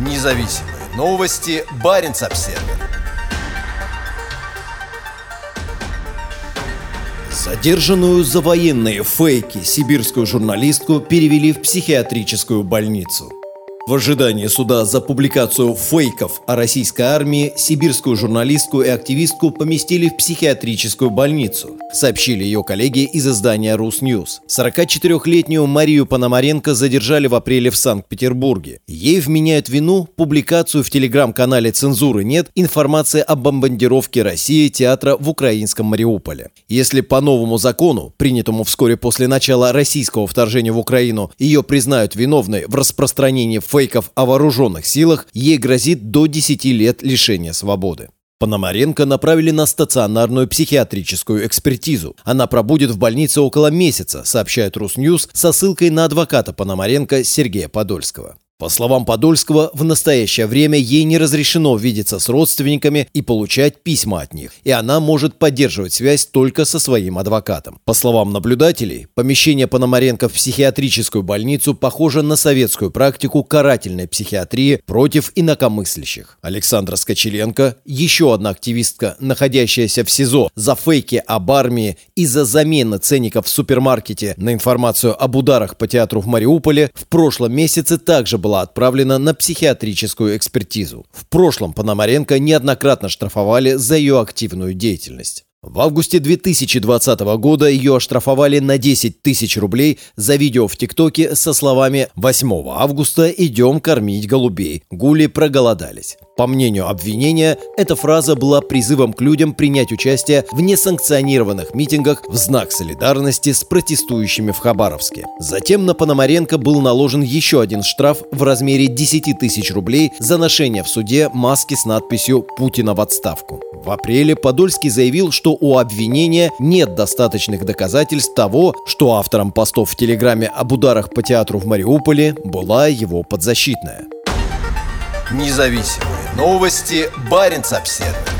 Независимые новости. Барин обсерва Задержанную за военные фейки сибирскую журналистку перевели в психиатрическую больницу. В ожидании суда за публикацию фейков о российской армии сибирскую журналистку и активистку поместили в психиатрическую больницу, сообщили ее коллеги из издания «Русньюз». 44-летнюю Марию Пономаренко задержали в апреле в Санкт-Петербурге. Ей вменяют вину публикацию в телеграм-канале «Цензуры нет» информации о бомбардировке России театра в украинском Мариуполе. Если по новому закону, принятому вскоре после начала российского вторжения в Украину, ее признают виновной в распространении фейков о вооруженных силах, ей грозит до 10 лет лишения свободы. Пономаренко направили на стационарную психиатрическую экспертизу. Она пробудет в больнице около месяца, сообщает Русньюз со ссылкой на адвоката Пономаренко Сергея Подольского. По словам Подольского, в настоящее время ей не разрешено видеться с родственниками и получать письма от них, и она может поддерживать связь только со своим адвокатом. По словам наблюдателей, помещение Пономаренко в психиатрическую больницу похоже на советскую практику карательной психиатрии против инакомыслящих. Александра Скочеленко, еще одна активистка, находящаяся в СИЗО за фейки об армии и за замены ценников в супермаркете на информацию об ударах по театру в Мариуполе, в прошлом месяце также была была отправлена на психиатрическую экспертизу. В прошлом Пономаренко неоднократно штрафовали за ее активную деятельность. В августе 2020 года ее оштрафовали на 10 тысяч рублей за видео в ТикТоке со словами «8 августа идем кормить голубей, гули проголодались». По мнению обвинения, эта фраза была призывом к людям принять участие в несанкционированных митингах в знак солидарности с протестующими в Хабаровске. Затем на Пономаренко был наложен еще один штраф в размере 10 тысяч рублей за ношение в суде маски с надписью «Путина в отставку». В апреле Подольский заявил, что у обвинения нет достаточных доказательств того, что автором постов в Телеграме об ударах по театру в Мариуполе была его подзащитная. Независимые новости. Барин обседный.